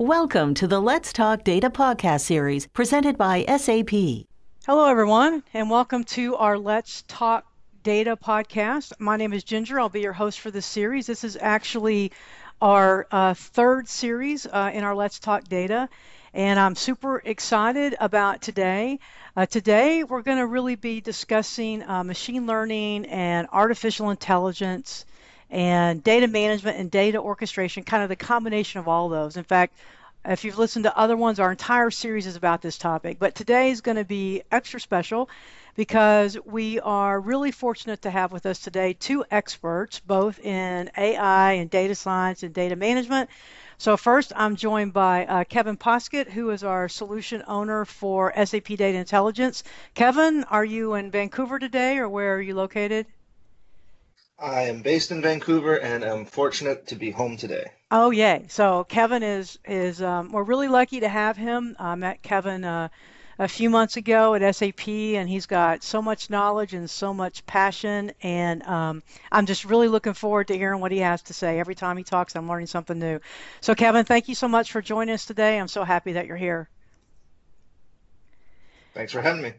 Welcome to the Let's Talk Data podcast series presented by SAP. Hello, everyone, and welcome to our Let's Talk Data podcast. My name is Ginger. I'll be your host for this series. This is actually our uh, third series uh, in our Let's Talk Data, and I'm super excited about today. Uh, today, we're going to really be discussing uh, machine learning and artificial intelligence and data management and data orchestration, kind of the combination of all those. In fact, if you've listened to other ones, our entire series is about this topic. But today is going to be extra special because we are really fortunate to have with us today two experts, both in AI and data science and data management. So first, I'm joined by uh, Kevin Poskitt, who is our solution owner for SAP Data Intelligence. Kevin, are you in Vancouver today, or where are you located? I am based in Vancouver and am fortunate to be home today. Oh yay! So Kevin is is um, we're really lucky to have him. I met Kevin uh, a few months ago at SAP, and he's got so much knowledge and so much passion, and um, I'm just really looking forward to hearing what he has to say. Every time he talks, I'm learning something new. So Kevin, thank you so much for joining us today. I'm so happy that you're here. Thanks for having me.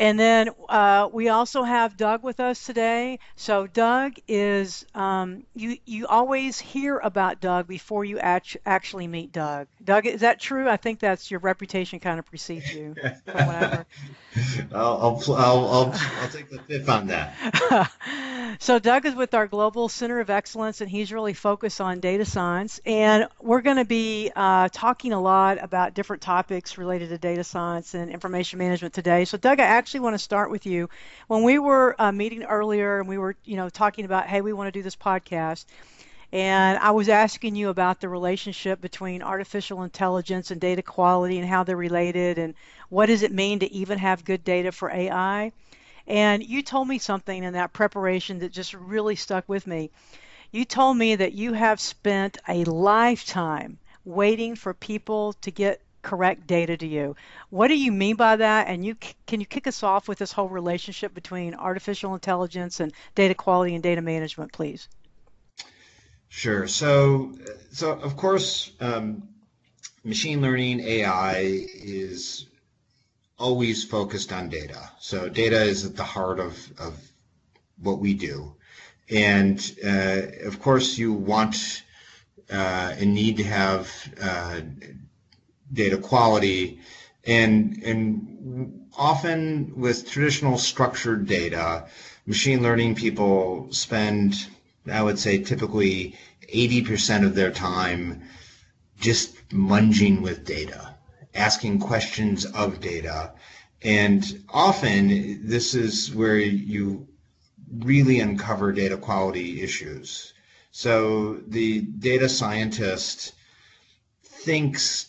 And then uh, we also have Doug with us today. So Doug is um, you you always hear about Doug before you act- actually meet Doug. Doug, is that true? I think that's your reputation kind of precedes you. I'll, I'll, I'll, I'll, I'll take the fifth on that. so Doug is with our Global Center of Excellence, and he's really focused on data science. And we're going to be uh, talking a lot about different topics related to data science and information management today. So Doug, I actually want to start with you. When we were uh, meeting earlier, and we were, you know, talking about, hey, we want to do this podcast. And I was asking you about the relationship between artificial intelligence and data quality and how they're related and what does it mean to even have good data for AI. And you told me something in that preparation that just really stuck with me. You told me that you have spent a lifetime waiting for people to get correct data to you. What do you mean by that? And you can you kick us off with this whole relationship between artificial intelligence and data quality and data management, please? Sure. So, so of course, um, machine learning AI is always focused on data. So data is at the heart of, of what we do. And uh, of course, you want uh, and need to have uh, data quality. And, and often with traditional structured data, machine learning people spend I would say typically 80% of their time just munging with data, asking questions of data. And often this is where you really uncover data quality issues. So the data scientist thinks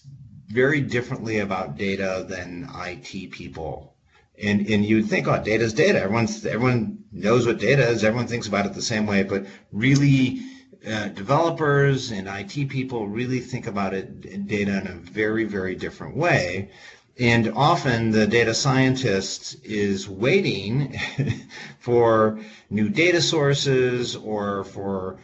very differently about data than IT people and and you would think, oh, data is data. Everyone's everyone knows what data is. Everyone thinks about it the same way. But really, uh, developers and IT people really think about it data in a very very different way. And often the data scientist is waiting for new data sources or for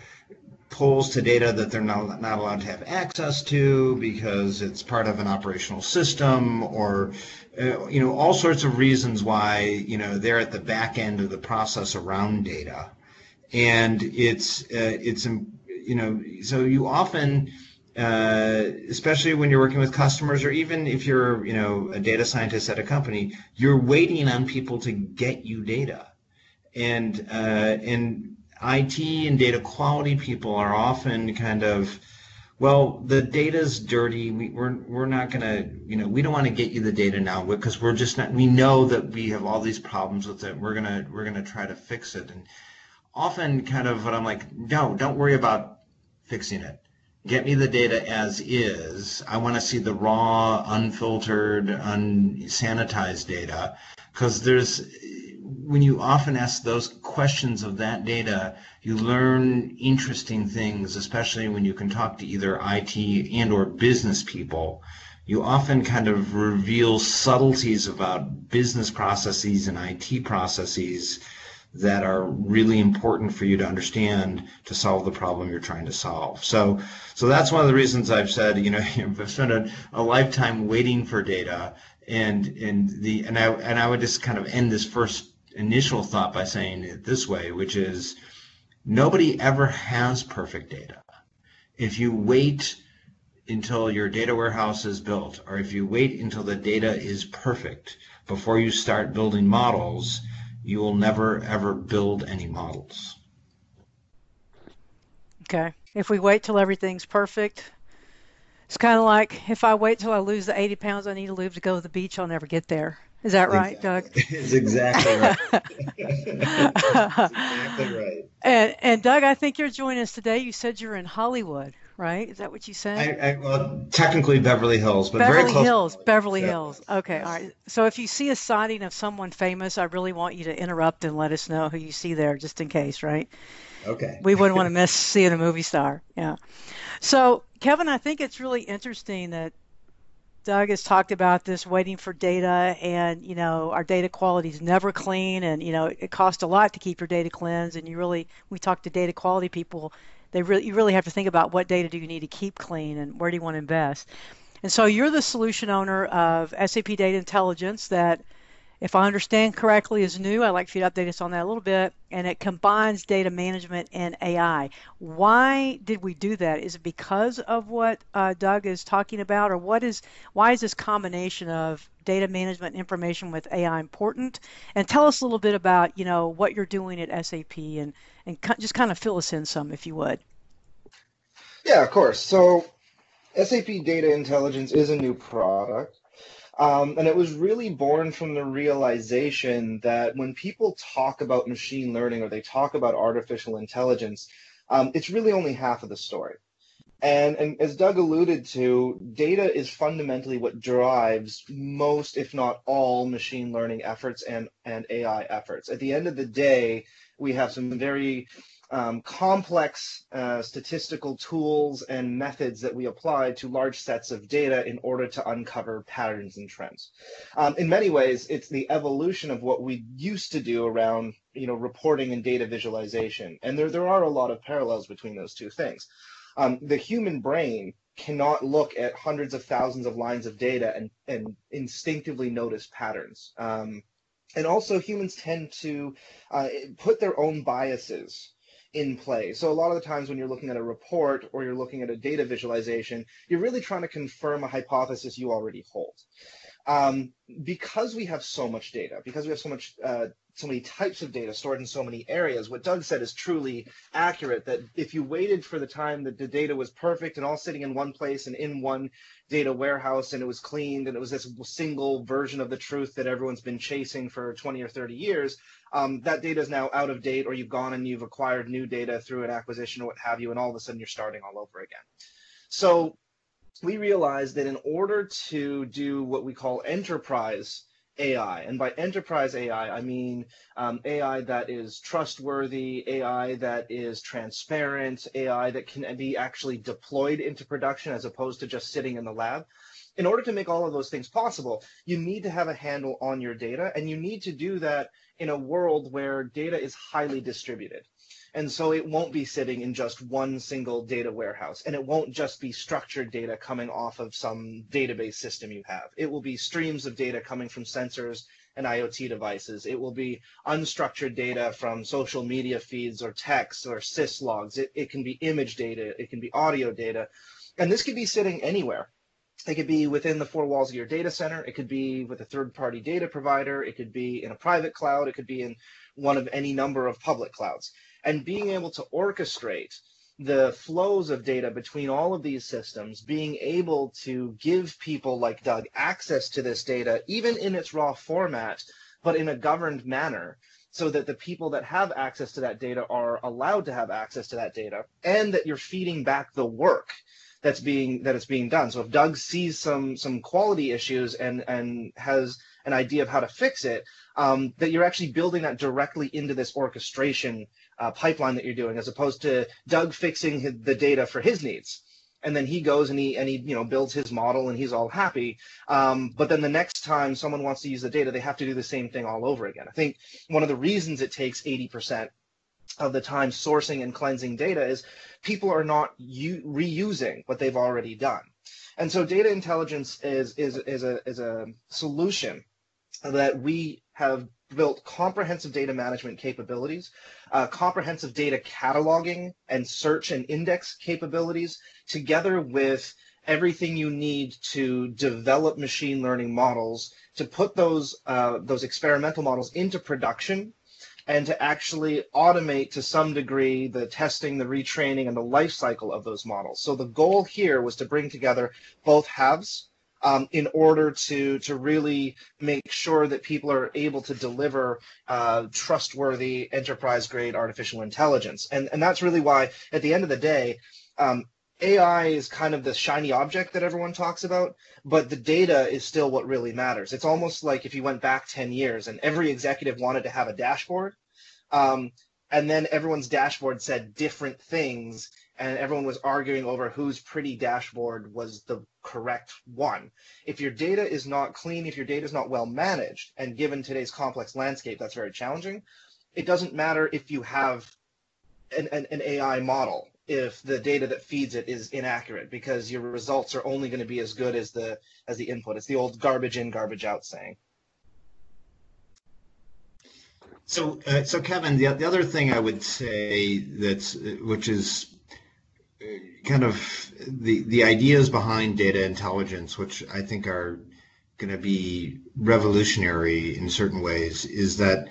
pulls to data that they're not, not allowed to have access to because it's part of an operational system or uh, you know all sorts of reasons why you know they're at the back end of the process around data. And it's uh, it's um, you know so you often uh, especially when you're working with customers or even if you're you know a data scientist at a company you're waiting on people to get you data. And uh, and IT and data quality people are often kind of, well, the data's dirty. We, we're we're not gonna, you know, we don't want to get you the data now because we're just not. We know that we have all these problems with it. We're gonna we're gonna try to fix it. And often, kind of, what I'm like, no, don't worry about fixing it. Get me the data as is. I want to see the raw, unfiltered, unsanitized data because there's when you often ask those questions of that data, you learn interesting things, especially when you can talk to either IT and or business people. You often kind of reveal subtleties about business processes and IT processes that are really important for you to understand to solve the problem you're trying to solve. So, so that's one of the reasons I've said, you know, I've spent a, a lifetime waiting for data, and and the and I and I would just kind of end this first initial thought by saying it this way, which is nobody ever has perfect data. If you wait until your data warehouse is built, or if you wait until the data is perfect before you start building models, you will never ever build any models. Okay. If we wait till everything's perfect, it's kind of like if I wait till I lose the 80 pounds I need to lose to go to the beach, I'll never get there. Is that right, exactly. Doug? It's exactly right. exactly right. And, and Doug, I think you're joining us today. You said you're in Hollywood, right? Is that what you said? I, I, well, technically Beverly Hills, but Beverly very close. Hills, Beverly. Hills. Okay, all right. So if you see a sighting of someone famous, I really want you to interrupt and let us know who you see there, just in case, right? Okay. We wouldn't want to miss seeing a movie star. Yeah. So Kevin, I think it's really interesting that Doug has talked about this waiting for data and you know our data quality is never clean and you know it costs a lot to keep your data cleansed and you really we talk to data quality people they really you really have to think about what data do you need to keep clean and where do you want to invest. And so you're the solution owner of SAP Data Intelligence that if I understand correctly, is new. I'd like for you to update us on that a little bit. And it combines data management and AI. Why did we do that? Is it because of what uh, Doug is talking about, or what is why is this combination of data management information with AI important? And tell us a little bit about you know what you're doing at SAP, and and just kind of fill us in some, if you would. Yeah, of course. So SAP Data Intelligence is a new product. Um, and it was really born from the realization that when people talk about machine learning or they talk about artificial intelligence, um, it's really only half of the story. And, and as Doug alluded to, data is fundamentally what drives most, if not all, machine learning efforts and, and AI efforts. At the end of the day, we have some very um, complex uh, statistical tools and methods that we apply to large sets of data in order to uncover patterns and trends. Um, in many ways, it's the evolution of what we used to do around you know, reporting and data visualization. And there, there are a lot of parallels between those two things. Um, the human brain cannot look at hundreds of thousands of lines of data and, and instinctively notice patterns. Um, and also humans tend to uh, put their own biases in play. So a lot of the times when you're looking at a report or you're looking at a data visualization, you're really trying to confirm a hypothesis you already hold. Um, because we have so much data, because we have so much uh, so many types of data stored in so many areas. What Doug said is truly accurate that if you waited for the time that the data was perfect and all sitting in one place and in one data warehouse and it was cleaned and it was this single version of the truth that everyone's been chasing for 20 or 30 years, um, that data is now out of date or you've gone and you've acquired new data through an acquisition or what have you, and all of a sudden you're starting all over again. So we realized that in order to do what we call enterprise AI. And by enterprise AI, I mean um, AI that is trustworthy, AI that is transparent, AI that can be actually deployed into production as opposed to just sitting in the lab. In order to make all of those things possible, you need to have a handle on your data, and you need to do that in a world where data is highly distributed. And so it won't be sitting in just one single data warehouse. And it won't just be structured data coming off of some database system you have. It will be streams of data coming from sensors and IoT devices. It will be unstructured data from social media feeds or texts or syslogs. It, it can be image data. It can be audio data. And this could be sitting anywhere. It could be within the four walls of your data center. It could be with a third party data provider. It could be in a private cloud. It could be in one of any number of public clouds and being able to orchestrate the flows of data between all of these systems, being able to give people like Doug access to this data, even in its raw format, but in a governed manner, so that the people that have access to that data are allowed to have access to that data, and that you're feeding back the work that's being that is being done. So if Doug sees some some quality issues and and has an idea of how to fix it, um, that you're actually building that directly into this orchestration uh, pipeline that you're doing, as opposed to Doug fixing his, the data for his needs. And then he goes and he and he you know builds his model and he's all happy. Um, but then the next time someone wants to use the data they have to do the same thing all over again. I think one of the reasons it takes 80% of the time sourcing and cleansing data is people are not u- reusing what they've already done. And so data intelligence is is is a is a solution that we have built comprehensive data management capabilities, uh, comprehensive data cataloging and search and index capabilities, together with everything you need to develop machine learning models to put those uh, those experimental models into production and to actually automate to some degree the testing, the retraining, and the life cycle of those models. So the goal here was to bring together both halves um, in order to to really make sure that people are able to deliver uh, trustworthy enterprise grade artificial intelligence. And and that's really why at the end of the day. Um, AI is kind of the shiny object that everyone talks about, but the data is still what really matters. It's almost like if you went back 10 years and every executive wanted to have a dashboard, um, and then everyone's dashboard said different things, and everyone was arguing over whose pretty dashboard was the correct one. If your data is not clean, if your data is not well managed, and given today's complex landscape, that's very challenging. It doesn't matter if you have an, an, an AI model if the data that feeds it is inaccurate because your results are only going to be as good as the as the input. It's the old garbage in, garbage out saying. So, uh, so Kevin, the, the other thing I would say that's which is uh, kind of the the ideas behind data intelligence, which I think are going to be revolutionary in certain ways, is that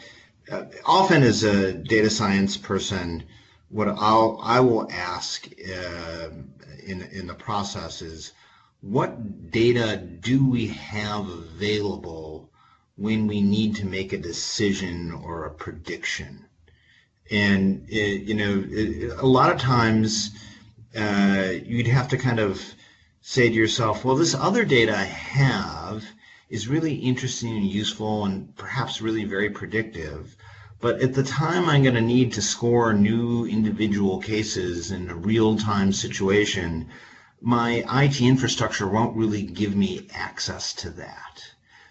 uh, often as a data science person, what I'll I will ask uh, in in the process is what data do we have available when we need to make a decision or a prediction? And it, you know it, a lot of times uh, you'd have to kind of say to yourself well this other data i have is really interesting and useful and perhaps really very predictive but at the time I'm going to need to score new individual cases in a real-time situation, my IT infrastructure won't really give me access to that.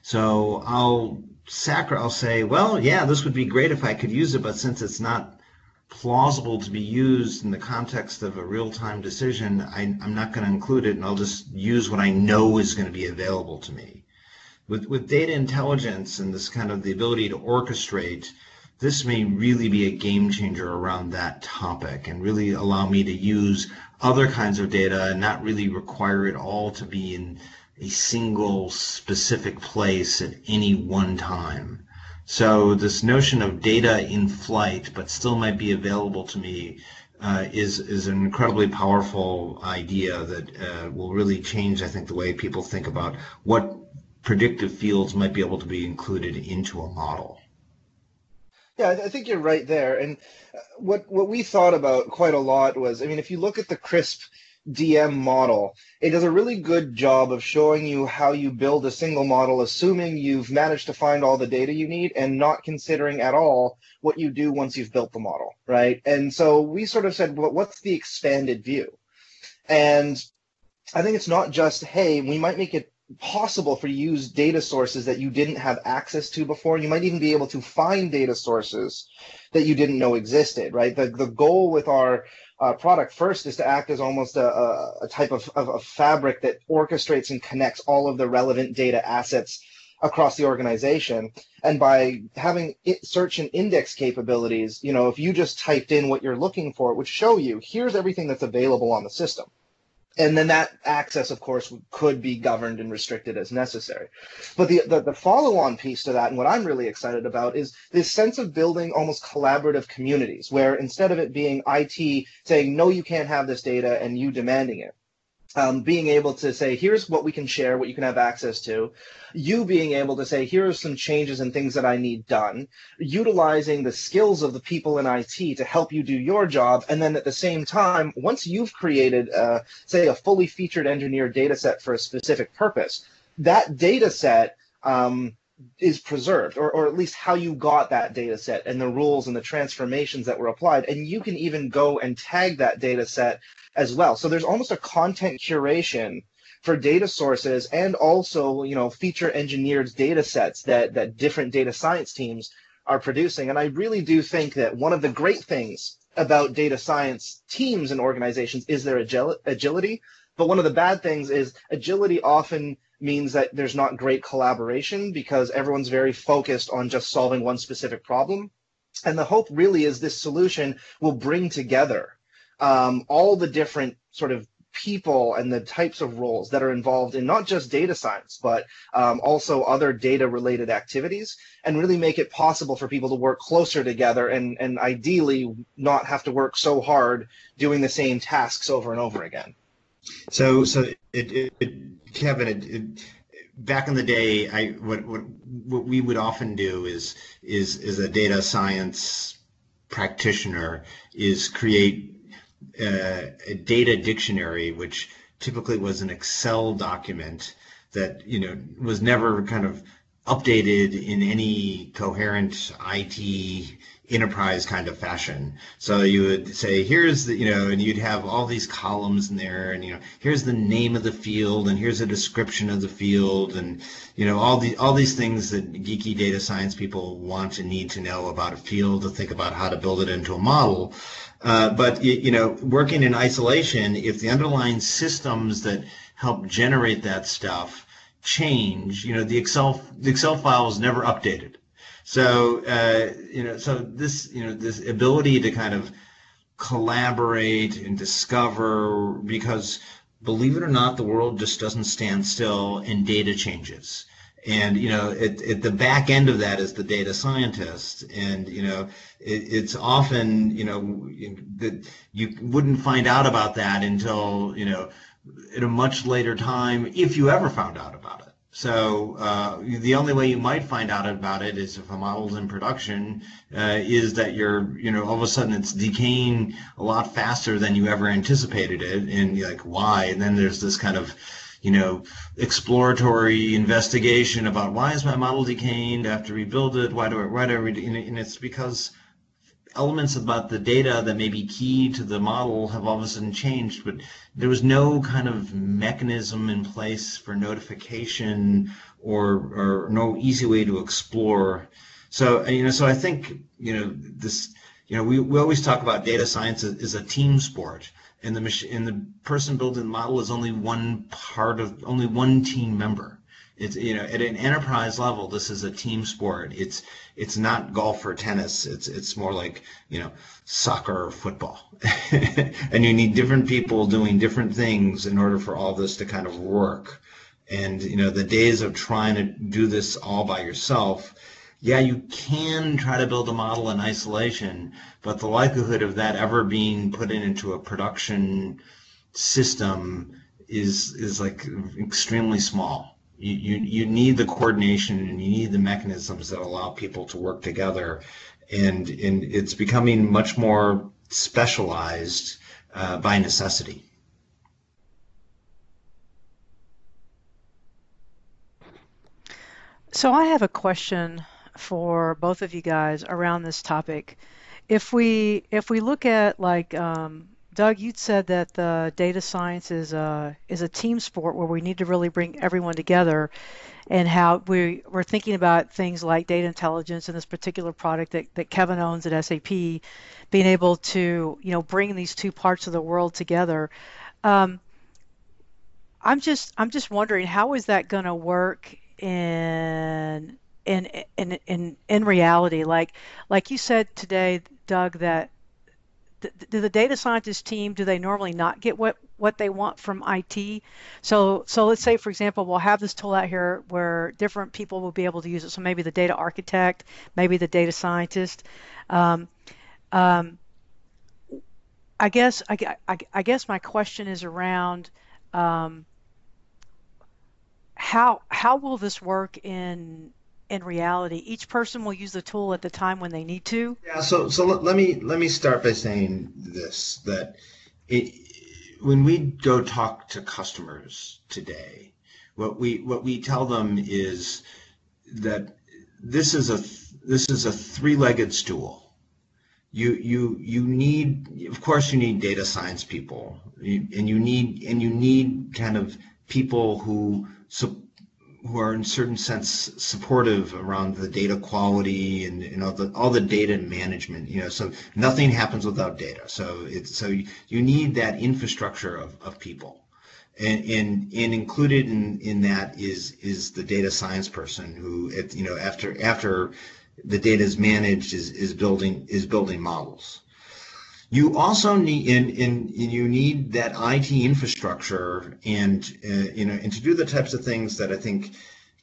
So I'll sacri- I'll say, well, yeah, this would be great if I could use it, but since it's not plausible to be used in the context of a real-time decision, I, am not going to include it, and I'll just use what I know is going to be available to me. With with data intelligence and this kind of the ability to orchestrate this may really be a game changer around that topic and really allow me to use other kinds of data and not really require it all to be in a single specific place at any one time. So this notion of data in flight, but still might be available to me, uh, is is an incredibly powerful idea that uh, will really change, I think, the way people think about what predictive fields might be able to be included into a model. Yeah, I think you're right there. And uh, what what we thought about quite a lot was, I mean, if you look at the CRISP DM model, it does a really good job of showing you how you build a single model, assuming you've managed to find all the data you need and not considering at all what you do once you've built the model, right? And so we sort of said, well, what's the expanded view? And I think it's not just, hey, we might make it possible for you to use data sources that you didn't have access to before. You might even be able to find data sources that you didn't know existed, right? The, the goal with our uh, product first is to act as almost a, a type of, of, of fabric that orchestrates and connects all of the relevant data assets across the organization. And by having search and index capabilities, you know, if you just typed in what you're looking for, it would show you here's everything that's available on the system and then that access, of course, could be governed and restricted as necessary. But the, the, the follow-on piece to that, and what I'm really excited about, is this sense of building almost collaborative communities, where instead of it being IT saying, no, you can't have this data, and you demanding it, um, being able to say, here's what we can share, what you can have access to. You being able to say, here are some changes and things that I need done. Utilizing the skills of the people in IT to help you do your job. And then at the same time, once you've created, uh, say, a fully featured engineered data set for a specific purpose, that data set um, is preserved or, or at least how you got that data set and the rules and the transformations that were applied. And you can even go and tag that data set as well. So there's almost a content curation for data sources and also you know feature engineered data sets that that different data science teams are producing. And i really do think that one of the great things about data science teams and organizations is their agil- agility but one of the bad things is agility often means that there's not great collaboration because everyone's very focused on just solving one specific problem. And the hope really is this solution will bring together um, all the different sort of people and the types of roles that are involved in not just data science, but um, also other data related activities and really make it possible for people to work closer together and, and ideally not have to work so hard doing the same tasks over and over again. So, so it, it, it Kevin, it, back in the day, I what, what what we would often do is is is a data science practitioner is create uh, a data dictionary, which typically was an Excel document that you know was never kind of updated in any coherent IT enterprise kind of fashion. So you would say, here's the, you know, and you'd have all these columns in there, and you know, here's the name of the field, and here's a description of the field, and you know, all the all these things that geeky data science people want and need to know about a field to think about how to build it into a model. Uh, but you know, working in isolation, if the underlying systems that help generate that stuff change, you know, the Excel the Excel file is never updated. So uh, you know, so this you know this ability to kind of collaborate and discover because believe it or not, the world just doesn't stand still and data changes. And you know, at, at the back end of that is the data scientist, and you know, it, it's often you know that you wouldn't find out about that until you know at a much later time, if you ever found out about it. So uh, the only way you might find out about it is if a model's in production, uh, is that you're, you know, all of a sudden it's decaying a lot faster than you ever anticipated it, and you're like, why? And then there's this kind of, you know, exploratory investigation about why is my model decaying? I have to rebuild it. Why do I? Why do I? And it's because elements about the data that may be key to the model have all of a sudden changed, but there was no kind of mechanism in place for notification or, or no easy way to explore. So, you know, so I think, you know, this, you know, we, we always talk about data science as a team sport and the and the person building the model is only one part of only one team member it's you know at an enterprise level, this is a team sport. It's it's not golf or tennis. It's it's more like you know soccer or football, and you need different people doing different things in order for all this to kind of work. And you know the days of trying to do this all by yourself. Yeah, you can try to build a model in isolation, but the likelihood of that ever being put into a production system is is like extremely small you, you, need the coordination and you need the mechanisms that allow people to work together. And, and it's becoming much more specialized uh, by necessity. So I have a question for both of you guys around this topic. If we if we look at like um, Doug, you said that the data science is a is a team sport where we need to really bring everyone together, and how we we're thinking about things like data intelligence and this particular product that, that Kevin owns at SAP, being able to you know bring these two parts of the world together. Um, I'm just I'm just wondering how is that going to work in in in in in reality? Like like you said today, Doug, that do the data scientist team do they normally not get what what they want from IT? So so let's say for example we'll have this tool out here where different people will be able to use it. So maybe the data architect, maybe the data scientist. Um, um, I guess I, I, I, guess my question is around um, how how will this work in in reality. Each person will use the tool at the time when they need to. Yeah. So so let, me let me start by saying this that it, when we go talk to customers today, what we what we tell them is that this is a this is a three-legged stool. You you you need, of course, you need data science people, and you need and you need kind of people who who are in certain sense supportive around the data quality and you know the, all the data management you know so nothing happens without data. So it's so you, you need that infrastructure of, of people. And, and and included in in that is is the data science person who you know after after the data is managed is is building is building models you also need in, in, in you need that IT infrastructure and uh, you know and to do the types of things that I think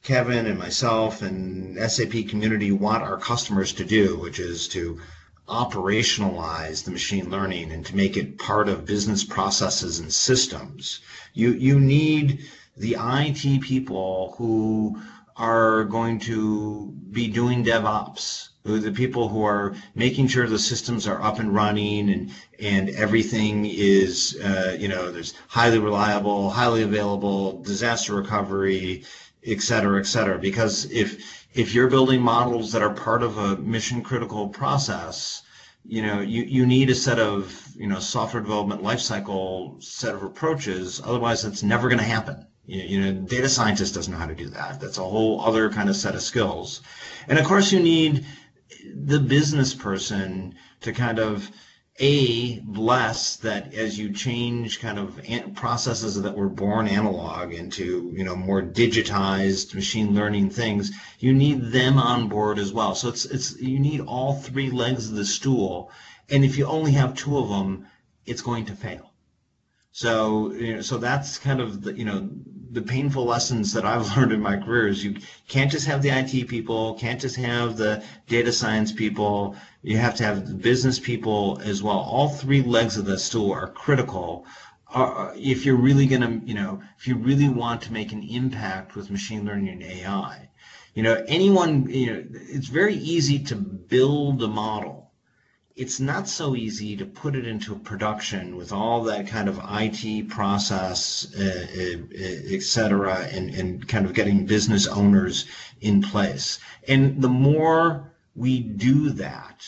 Kevin and myself and SAP community want our customers to do, which is to operationalize the machine learning and to make it part of business processes and systems. You you need the IT people who are going to be doing DevOps the people who are making sure the systems are up and running and and everything is uh, you know there's highly reliable, highly available, disaster recovery, et cetera, et cetera. Because if if you're building models that are part of a mission critical process, you know you, you need a set of you know software development lifecycle set of approaches. Otherwise, it's never going to happen. You, know, data scientist doesn't know how to do that. That's a whole other kind of set of skills. And of course, you need the business person to kind of a bless that as you change kind of processes that were born analog into you know more digitized machine learning things you need them on board as well so it's it's you need all three legs of the stool and if you only have two of them it's going to fail so you know, so that's kind of the you know the painful lessons that I've learned in my career is you can't just have the IT people, can't just have the data science people. You have to have the business people as well. All three legs of the stool are critical. Uh, if you're really going to, you know, if you really want to make an impact with machine learning and AI, you know, anyone, you know, it's very easy to build a model it's not so easy to put it into production with all that kind of IT process, uh, uh, et cetera, and, and kind of getting business owners in place. And the more we do that,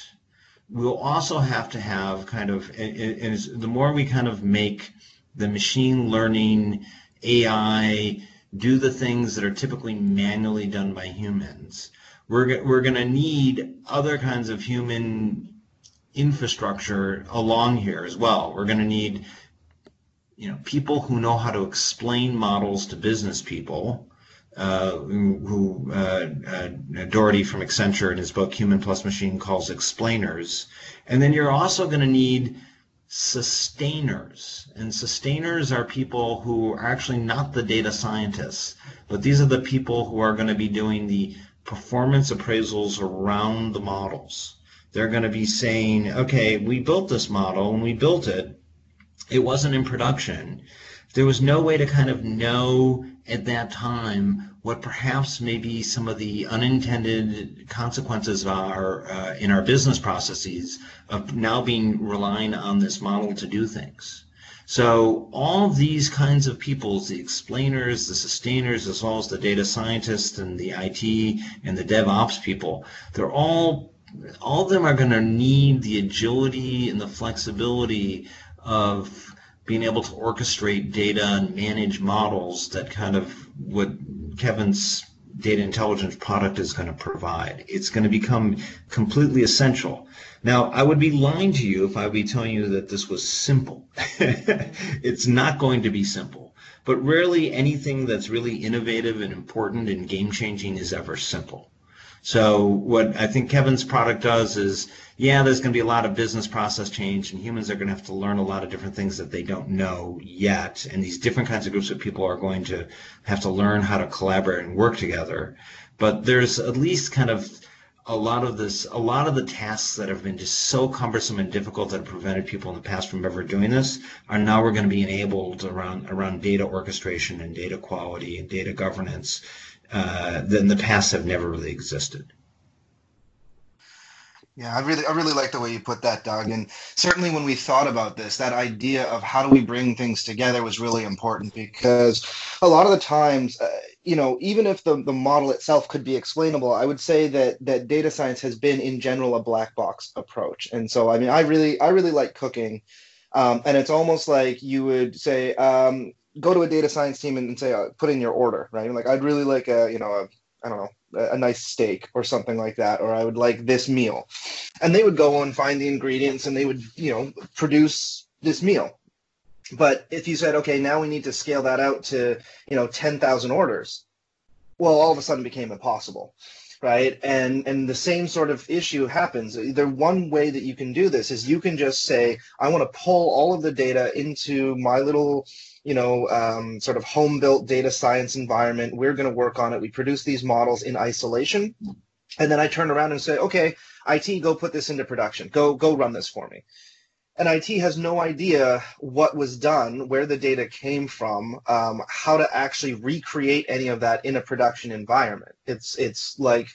we'll also have to have kind of, and the more we kind of make the machine learning, AI, do the things that are typically manually done by humans, we're, we're going to need other kinds of human infrastructure along here as well. We're going to need you know people who know how to explain models to business people. Uh, who uh, uh, Daugherty from Accenture in his book Human Plus Machine calls explainers. And then you're also going to need sustainers. And sustainers are people who are actually not the data scientists, but these are the people who are going to be doing the performance appraisals around the models they're going to be saying, okay, we built this model and we built it. It wasn't in production. There was no way to kind of know at that time what perhaps maybe some of the unintended consequences are uh, in our business processes of now being relying on this model to do things. So all these kinds of people, the explainers, the sustainers, as well as the data scientists and the IT and the DevOps people, they're all all of them are going to need the agility and the flexibility of being able to orchestrate data and manage models that kind of what Kevin's data intelligence product is going to provide. It's going to become completely essential. Now, I would be lying to you if I would be telling you that this was simple. it's not going to be simple. But rarely anything that's really innovative and important and game changing is ever simple. So what I think Kevin's product does is, yeah, there's going to be a lot of business process change, and humans are going to have to learn a lot of different things that they don't know yet. And these different kinds of groups of people are going to have to learn how to collaborate and work together. But there's at least kind of a lot of this, a lot of the tasks that have been just so cumbersome and difficult that have prevented people in the past from ever doing this are now we're going to be enabled around around data orchestration and data quality and data governance uh, that the past have never really existed. Yeah, I really, I really like the way you put that, Doug. And certainly, when we thought about this, that idea of how do we bring things together was really important because a lot of the times, uh, you know, even if the, the model itself could be explainable, I would say that that data science has been in general a black box approach. And so, I mean, I really I really like cooking, um, and it's almost like you would say, um, go to a data science team and, and say, uh, put in your order, right? Like, I'd really like a you know a I don't know a, a nice steak or something like that, or I would like this meal, and they would go and find the ingredients and they would you know produce this meal but if you said, okay, now we need to scale that out to, you know, 10,000 orders, well, all of a sudden became impossible, right? And and the same sort of issue happens. The one way that you can do this is you can just say, I want to pull all of the data into my little, you know, um, sort of home built data science environment. We're going to work on it. We produce these models in isolation. And then I turn around and say, okay, IT, go put this into production. Go go run this for me and IT has no idea what was done, where the data came from, um, how to actually recreate any of that in a production environment. It's it's like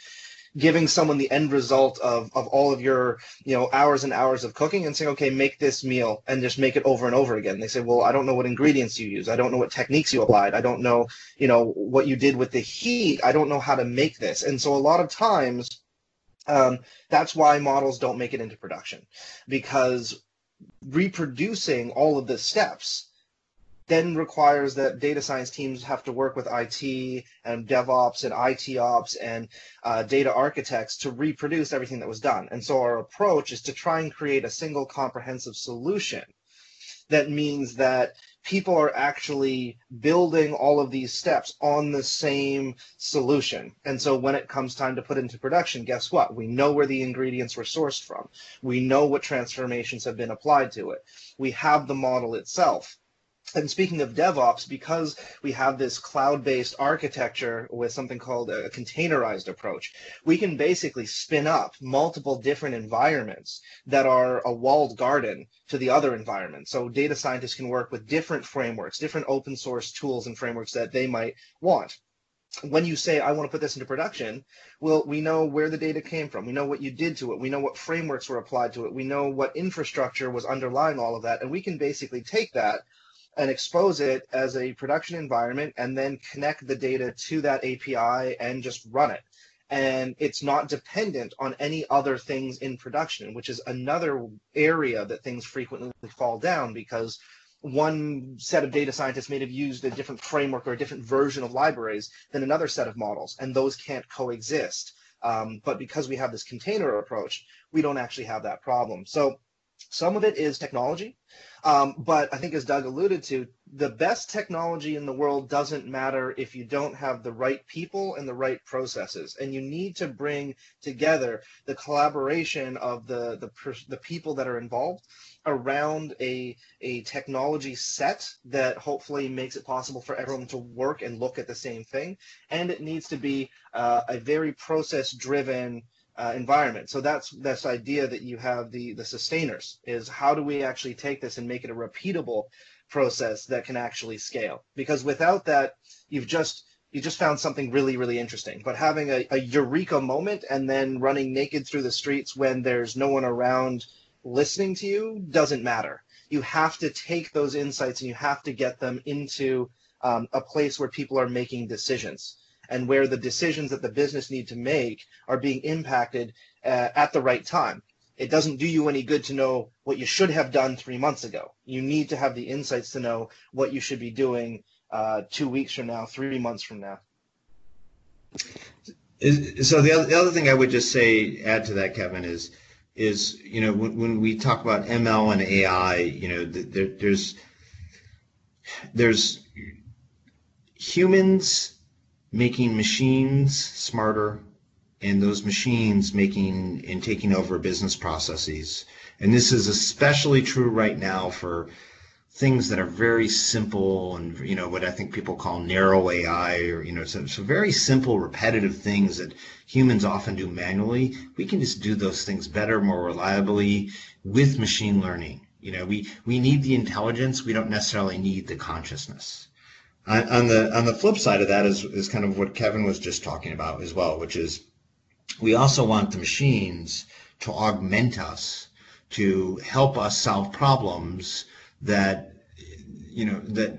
giving someone the end result of, of all of your you know hours and hours of cooking and saying okay make this meal and just make it over and over again. They say well i don't know what ingredients you use. I don't know what techniques you applied. I don't know you know what you did with the heat. I don't know how to make this. And so a lot of times um, that's why models don't make it into production because reproducing all of the steps then requires that data science teams have to work with IT and DevOps and IT ops and uh, data architects to reproduce everything that was done. And so our approach is to try and create a single comprehensive solution. That means that people are actually building all of these steps on the same solution. And so when it comes time to put into production, guess what? We know where the ingredients were sourced from. We know what transformations have been applied to it. We have the model itself and speaking of DevOps, because we have this cloud-based architecture with something called a containerized approach, we can basically spin up multiple different environments that are a walled garden to the other environment. So data scientists can work with different frameworks, different open source tools and frameworks that they might want. When you say i want to put this into production well we know where the data came from. We know what you did to it. We know what frameworks were applied to it. We know what infrastructure was underlying all of that. And we can basically take that and expose it as a production environment and then connect the data to that API and just run it. And it's not dependent on any other things in production, which is another area that things frequently fall down because one set of data scientists may have used a different framework or a different version of libraries than another set of models, and those can't coexist. Um, but because we have this container approach, we don't actually have that problem. So some of it is technology, um, but I think, as Doug alluded to, the best technology in the world doesn't matter if you don't have the right people and the right processes. And you need to bring together the collaboration of the the, the people that are involved around a a technology set that hopefully makes it possible for everyone to work and look at the same thing. And it needs to be uh, a very process driven uh, environment. So that's this idea that you have the the sustainers is how do we actually take this and make it a repeatable process that can actually scale? Because without that, you've just you just found something really really interesting. But having a, a eureka moment and then running naked through the streets when there's no one around listening to you doesn't matter. You have to take those insights and you have to get them into um, a place where people are making decisions and where the decisions that the business need to make are being impacted uh, at the right time. It doesn't do you any good to know what you should have done three months ago. You need to have the insights to know what you should be doing uh, two weeks from now, three months from now. So the other, the other thing I would just say, add to that, Kevin, is is you know when, when we talk about ML and AI, you know there, there's there's humans making machines smarter and those machines making and taking over business processes. And this is especially true right now for things that are very simple and you know what I think people call narrow AI or you know so, so very simple repetitive things that humans often do manually. We can just do those things better more reliably with machine learning. You know we we need the intelligence. We don't necessarily need the consciousness on the on the flip side of that is is kind of what Kevin was just talking about as well, which is we also want the machines to augment us, to help us solve problems that you know that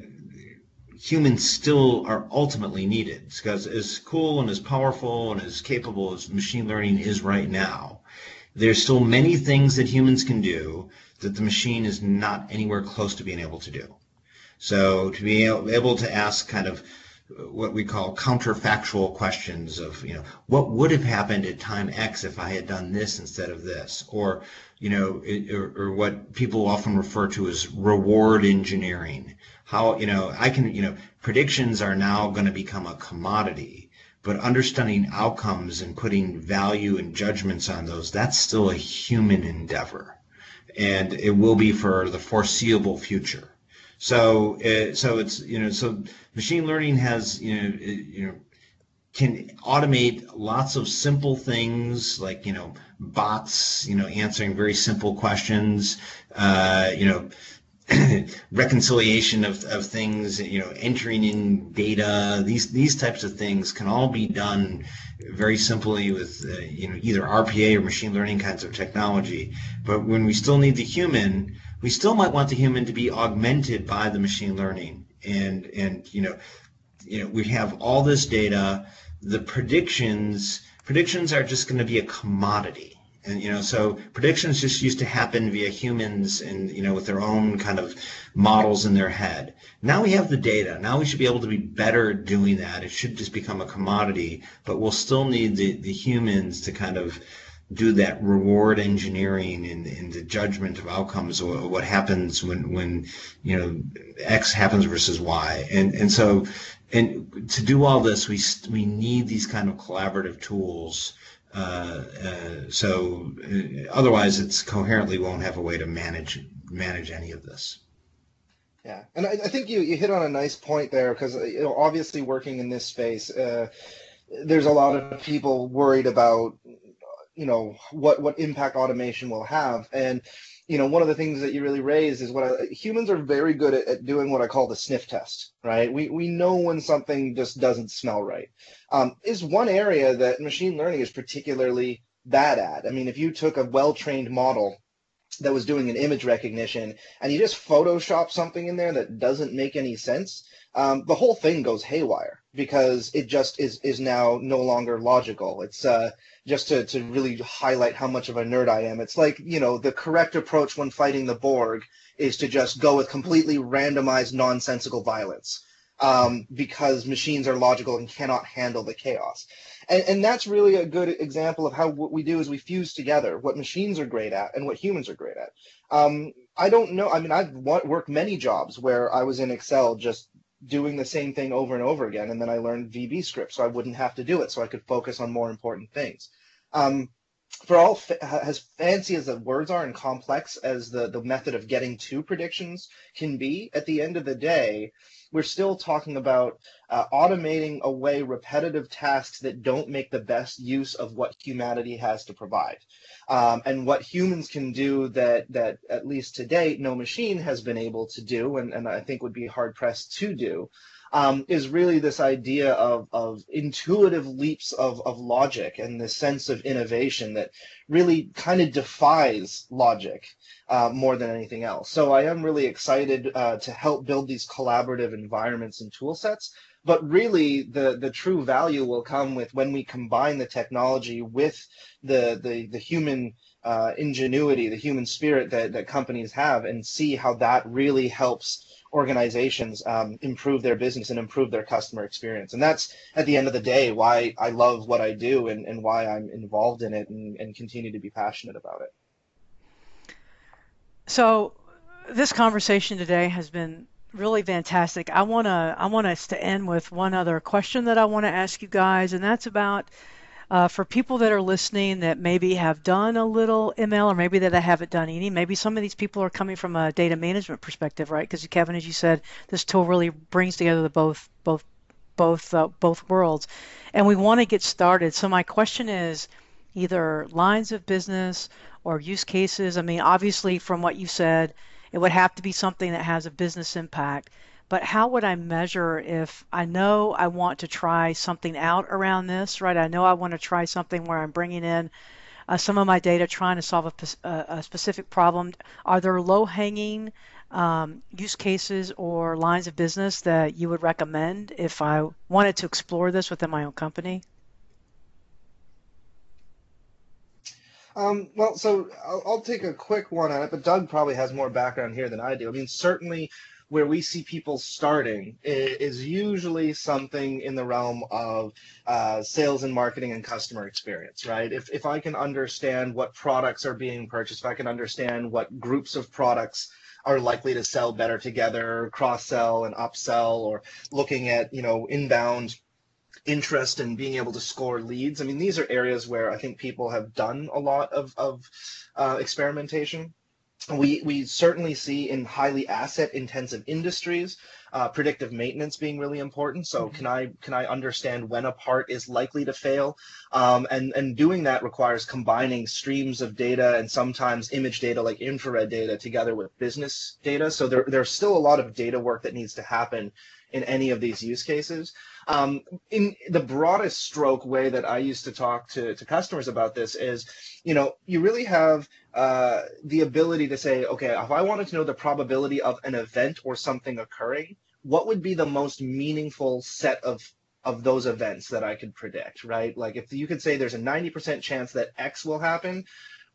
humans still are ultimately needed because as cool and as powerful and as capable as machine learning is right now, there's still many things that humans can do that the machine is not anywhere close to being able to do. So to be able to ask kind of what we call counterfactual questions of, you know, what would have happened at time X if I had done this instead of this? Or, you know, or, or what people often refer to as reward engineering. How, you know, I can, you know, predictions are now going to become a commodity, but understanding outcomes and putting value and judgments on those, that's still a human endeavor. And it will be for the foreseeable future. So, uh, so it's you know, so machine learning has you know, you know, can automate lots of simple things like you know, bots, you know, answering very simple questions, uh, you know. reconciliation of, of things, you know, entering in data, these these types of things can all be done very simply with uh, you know either RPA or machine learning kinds of technology. But when we still need the human, we still might want the human to be augmented by the machine learning. And and you know, you know, we have all this data. The predictions predictions are just going to be a commodity. And you know, so predictions just used to happen via humans and you know with their own kind of models in their head. Now we have the data. Now we should be able to be better doing that. It should just become a commodity, but we'll still need the, the humans to kind of do that reward engineering and, and the judgment of outcomes or what happens when when you know X happens versus Y. And and so and to do all this we we need these kind of collaborative tools uh, uh, so uh, otherwise it's coherently won't have a way to manage manage any of this. Yeah. And I, I think you you hit on a nice point there because you know obviously working in this space uh, there's a lot of people worried about you know what what impact automation will have. And you know one of the things that you really raise is what I, humans are very good at, at, doing what i call the sniff test right? We we know when something just doesn't smell right. Um, is one area that machine learning is particularly bad at. I mean if you took a well-trained model that was doing an image recognition and you just photoshop something in there that doesn't make any sense um, the whole thing goes haywire because it just is is now no longer logical. It's uh, just to, to really highlight how much of a nerd I am. It's like you know the correct approach when fighting the Borg is to just go with completely randomized, nonsensical violence um, because machines are logical and cannot handle the chaos. And, and that's really a good example of how what we do is we fuse together what machines are great at and what humans are great at. Um, I don't know. I mean, I've worked many jobs where I was in Excel just doing the same thing over and over again. And then I learned VB script so I wouldn't have to do it, so I could focus on more important things. Um, for all as fancy as the words are and complex as the, the method of getting to predictions can be, at the end of the day, we're still talking about uh, automating away repetitive tasks that don't make the best use of what humanity has to provide. Um, and what humans can do that, that at least to date, no machine has been able to do, and, and I think would be hard pressed to do, um, is really this idea of, of intuitive leaps of, of logic and this sense of innovation that really kind of defies logic uh, more than anything else. So I am really excited uh, to help build these collaborative environments and tool sets. But really, the, the true value will come with when we combine the technology with the, the, the human uh, ingenuity, the human spirit that, that companies have, and see how that really helps organizations um, improve their business and improve their customer experience. And that's at the end of the day why I love what I do and, and why I'm involved in it and, and continue to be passionate about it. So this conversation today has been really fantastic. I want to I want us to end with one other question that I want to ask you guys and that's about uh, for people that are listening that maybe have done a little ML or maybe that haven't done any, maybe some of these people are coming from a data management perspective, right? Because Kevin, as you said, this tool really brings together the both both both uh, both worlds, and we want to get started. So my question is, either lines of business or use cases. I mean, obviously, from what you said, it would have to be something that has a business impact but how would I measure if I know I want to try something out around this, right? I know I want to try something where I'm bringing in uh, some of my data trying to solve a, a, a specific problem. Are there low hanging um, use cases or lines of business that you would recommend if I wanted to explore this within my own company? Um, well, so I'll, I'll, take a quick one on it, but Doug probably has more background here than I do. I mean, certainly where we see people starting is, usually something in the realm of uh, sales and marketing and customer experience, right? If, if I can understand what products are being purchased, if I can understand what groups of products are likely to sell better together, cross sell and upsell, or looking at, you know, inbound interest and in being able to score leads. I mean, these are areas where I think people have done a lot of, of uh, experimentation we we certainly see in highly asset intensive industries uh, predictive maintenance being really important. So mm-hmm. can i can i understand when a part is likely to fail? Um, and and doing that requires combining streams of data and sometimes image data like infrared data together with business data. So there, there's still a lot of data work that needs to happen in any of these use cases um, in the broadest stroke way that I used to talk to, to customers about this is, you know, you really have uh, the ability to say, okay, if I wanted to know the probability of an event or something occurring, what would be the most meaningful set of of those events that I could predict, right? Like if you could say there's a 90% chance that X will happen,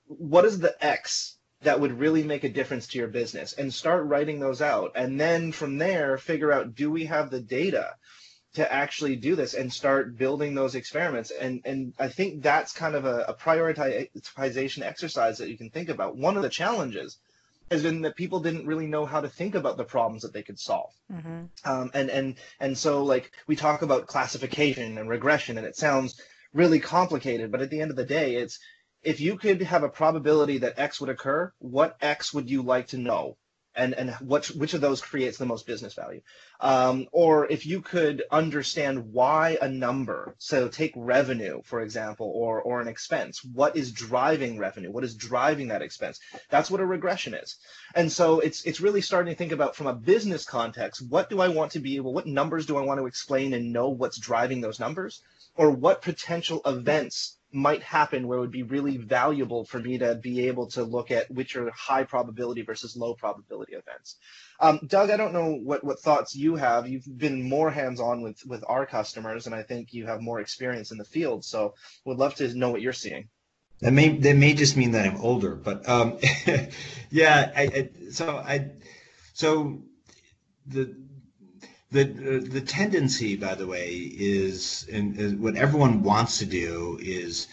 what is the X that would really make a difference to your business? And start writing those out. And then from there, figure out do we have the data to actually do this and start building those experiments. And and I think that's kind of a, a prioritization exercise that you can think about. One of the challenges has been that people didn't really know how to think about the problems that they could solve. Mm-hmm. Um, and and and so like we talk about classification and regression, and it sounds really complicated, but at the end of the day, it's if you could have a probability that X would occur, what X would you like to know? And and what which of those creates the most business value. Um, or if you could understand why a number so take revenue for example or or an expense what is driving revenue? What is driving that expense? That's what a regression is. And so it's it's really starting to think about from a business context what do i want to be able what numbers do i want to explain and know what's driving those numbers? Or what potential events might happen where it would be really valuable for me to be able to look at which are high probability versus low probability events. Um, Doug, I don't know what, what thoughts you have. You've been more hands-on with, with our customers, and I think you have more experience in the field. So would love to know what you're seeing. That may that may just mean that I'm older, but um, yeah. I, I, so I so the the the tendency, by the way, is, and what everyone wants to do is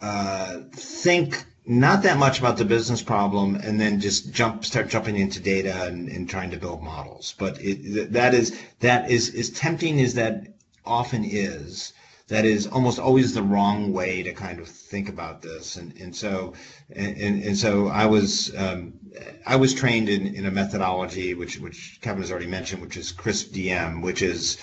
uh, think not that much about the business problem and then just jump start jumping into data and, and trying to build models. But it, that is that is as tempting as that often is that is almost always the wrong way to kind of think about this. And, and so, and, and so I was, um, I was trained in, in a methodology, which, which Kevin has already mentioned, which is CRISP DM, which is,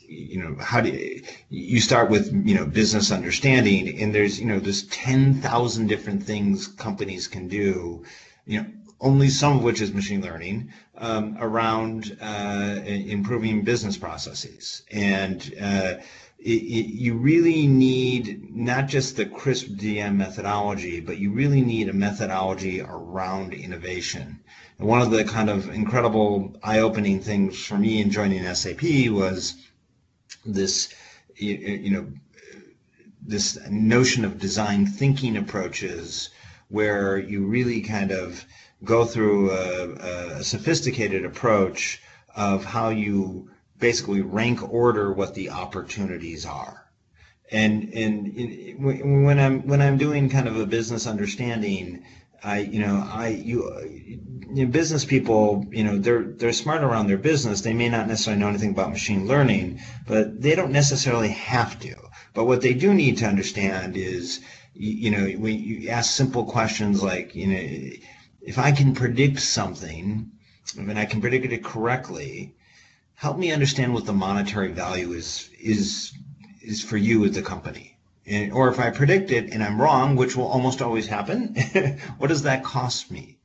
you know, how do you, you start with, you know, business understanding and there's, you know, there's 10,000 different things companies can do, you know, only some of which is machine learning um, around uh, improving business processes. And, uh, it, it, you really need not just the crisp DM methodology, but you really need a methodology around innovation. And one of the kind of incredible eye-opening things for me in joining SAP was this, you, you know, this notion of design thinking approaches where you really kind of go through a, a sophisticated approach of how you basically rank order what the opportunities are. And and when I'm when I'm doing kind of a business understanding, I you know I you, you know, business people you know they're they're smart around their business. They may not necessarily know anything about machine learning, but they don't necessarily have to. But what they do need to understand is you, you know when you ask simple questions like you know if I can predict something and I can predict it correctly, help me understand what the monetary value is is is for you as a company. And, or if I predict it and I'm wrong, which will almost always happen, what does that cost me?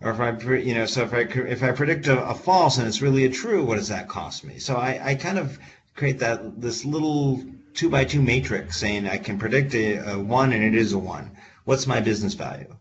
Or if I, you know, so if I if I predict a, a false and it's really a true, what does that cost me? So I, I kind of create that this little two by two matrix saying I can predict a, a one and it is a one. What's my business value?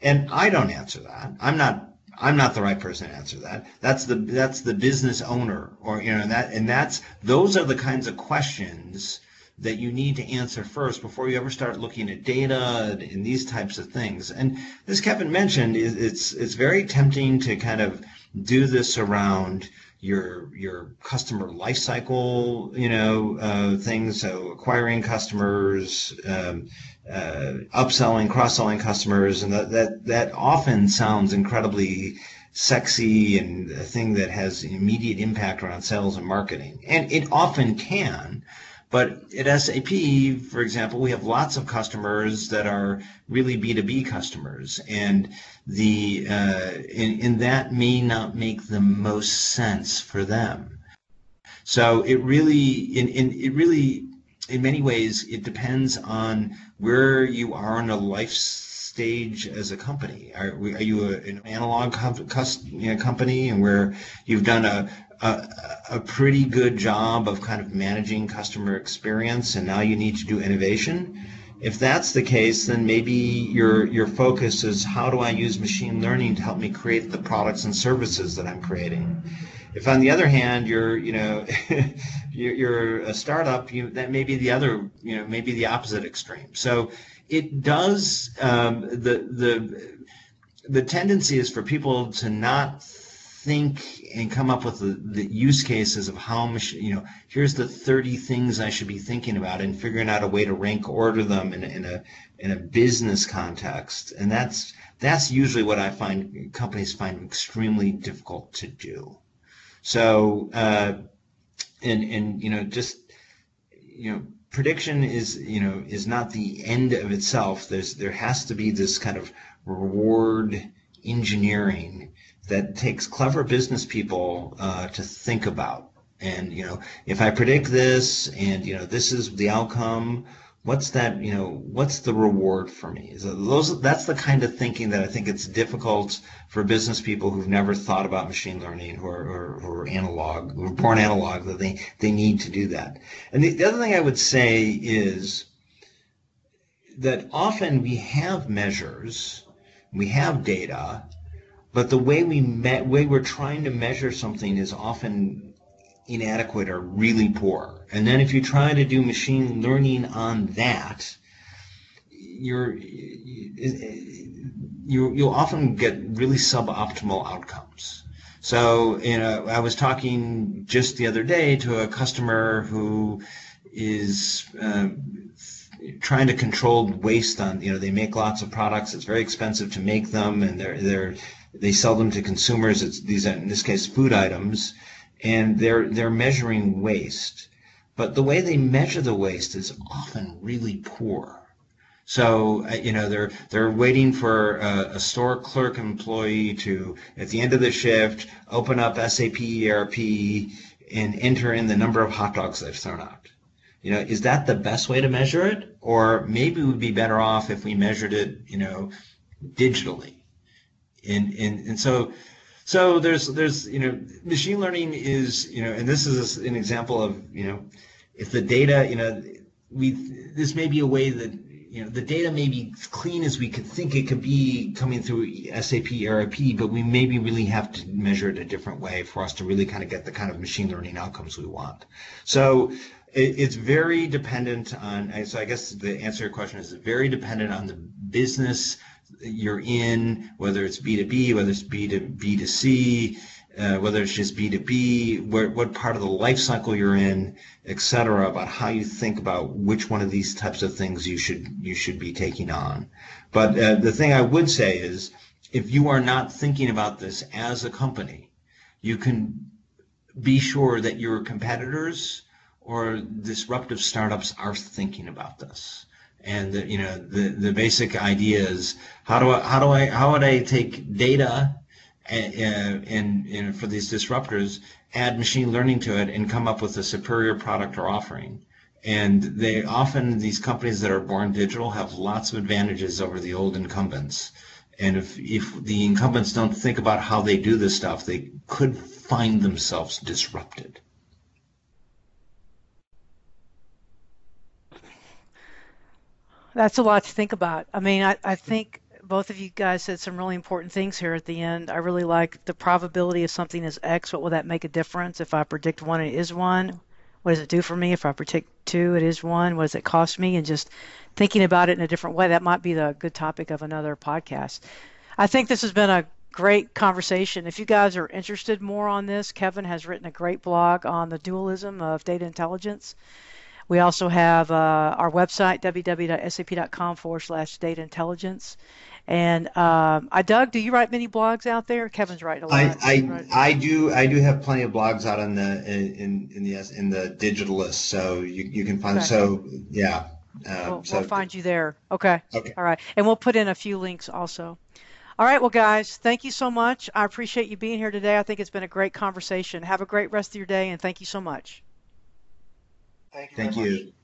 And I don't answer that. I'm not I'm not the right person to answer that. That's the that's the business owner, or you know that, and that's those are the kinds of questions that you need to answer first before you ever start looking at data and these types of things. And as Kevin mentioned, it's it's very tempting to kind of do this around your your customer lifecycle, you know, uh, things. So acquiring customers, um, uh, upselling, cross-selling customers, and that, that that often sounds incredibly sexy and a thing that has immediate impact around sales and marketing, and it often can. But at SAP, for example, we have lots of customers that are really B2B customers, and the uh, and, and that may not make the most sense for them. So it really, in, in it really, in many ways, it depends on where you are in a life stage as a company. Are, are you a, an analog you know, company and where you've done a, a, a pretty good job of kind of managing customer experience and now you need to do innovation. If that's the case, then maybe your your focus is how do I use machine learning to help me create the products and services that I'm creating. If on the other hand you're you know you're, a startup, you that may be the other you know maybe the opposite extreme. So it does um, the the the tendency is for people to not think and come up with the, the use cases of how much you know here's the 30 things i should be thinking about and figuring out a way to rank order them in, in a in a business context. And that's that's usually what i find companies find extremely difficult to do. So uh, and and you know just you know prediction is you know is not the end of itself. There's there has to be this kind of reward engineering that takes clever business people uh, to think about. And you know, if I predict this, and you know, this is the outcome. What's that? You know, what's the reward for me? So those that's the kind of thinking that I think it's difficult for business people who've never thought about machine learning, who are, are analog, who are born analog, that they they need to do that. And the, the other thing I would say is that often we have measures, we have data, but the way we me- way we're trying to measure something is often inadequate or really poor. And then if you try to do machine learning on that, you're you you'll often get really suboptimal outcomes. So, you know, I was talking just the other day to a customer who is uh, trying to control waste on, you know, they make lots of products. It's very expensive to make them and they're, they're, they sell them to consumers. It's these, in this case, food items, and they're they're measuring waste. But the way they measure the waste is often really poor. So uh, you know they're they're waiting for a, a, store clerk employee to at the end of the shift open up SAP ERP and enter in the number of hot dogs they've thrown out. You know, is that the best way to measure it, or maybe we'd be better off if we measured it, you know, digitally? And and and so so there's there's you know machine learning is you know and this is an example of you know if the data you know we this may be a way that you know the data may be clean as we could think it could be coming through SAP ERP, but we maybe really have to measure it a different way for us to really kind of get the kind of machine learning outcomes we want. So it, it's very dependent on. So I guess the answer to your question is very dependent on the business you're in, whether it's B2B, whether it's B2B2C, uh, whether it's just B2B, where, what part of the life cycle you're in, et cetera, about how you think about which one of these types of things you should you should be taking on. But uh, the thing I would say is, if you are not thinking about this as a company, you can be sure that your competitors or disruptive startups are thinking about this and the, you know the the basic idea is how do I how do I how would I take data and, uh, and, and for these disruptors add machine learning to it and come up with a superior product or offering. And they often these companies that are born digital have lots of advantages over the old incumbents. And if if the incumbents don't think about how they do this stuff they could find themselves disrupted that's a lot to think about. I mean, I, I think both of you guys said some really important things here at the end. I really like the probability of something is X. What will that make a difference if I predict one, it is one? What does it do for me if I predict two, it is one? What does it cost me? And just thinking about it in a different way. That might be the good topic of another podcast. I think this has been a great conversation. If you guys are interested more on this, Kevin has written a great blog on the dualism of data intelligence. We also have uh, our website, www.sap.com forward slash data intelligence. And um, I, Doug, do you write many blogs out there? Kevin's writing a lot. I, I, I do I do have plenty of blogs out in the in in the in the digital list, so you, you can find okay. so yeah. Um, we'll, so, we'll find you there. Okay. Okay. All right, and we'll put in a few links also. All right, well, guys, thank you so much. I appreciate you being here today. I think it's been a great conversation. Have a great rest of your day, and thank you so much. Thank you. Thank you. Much.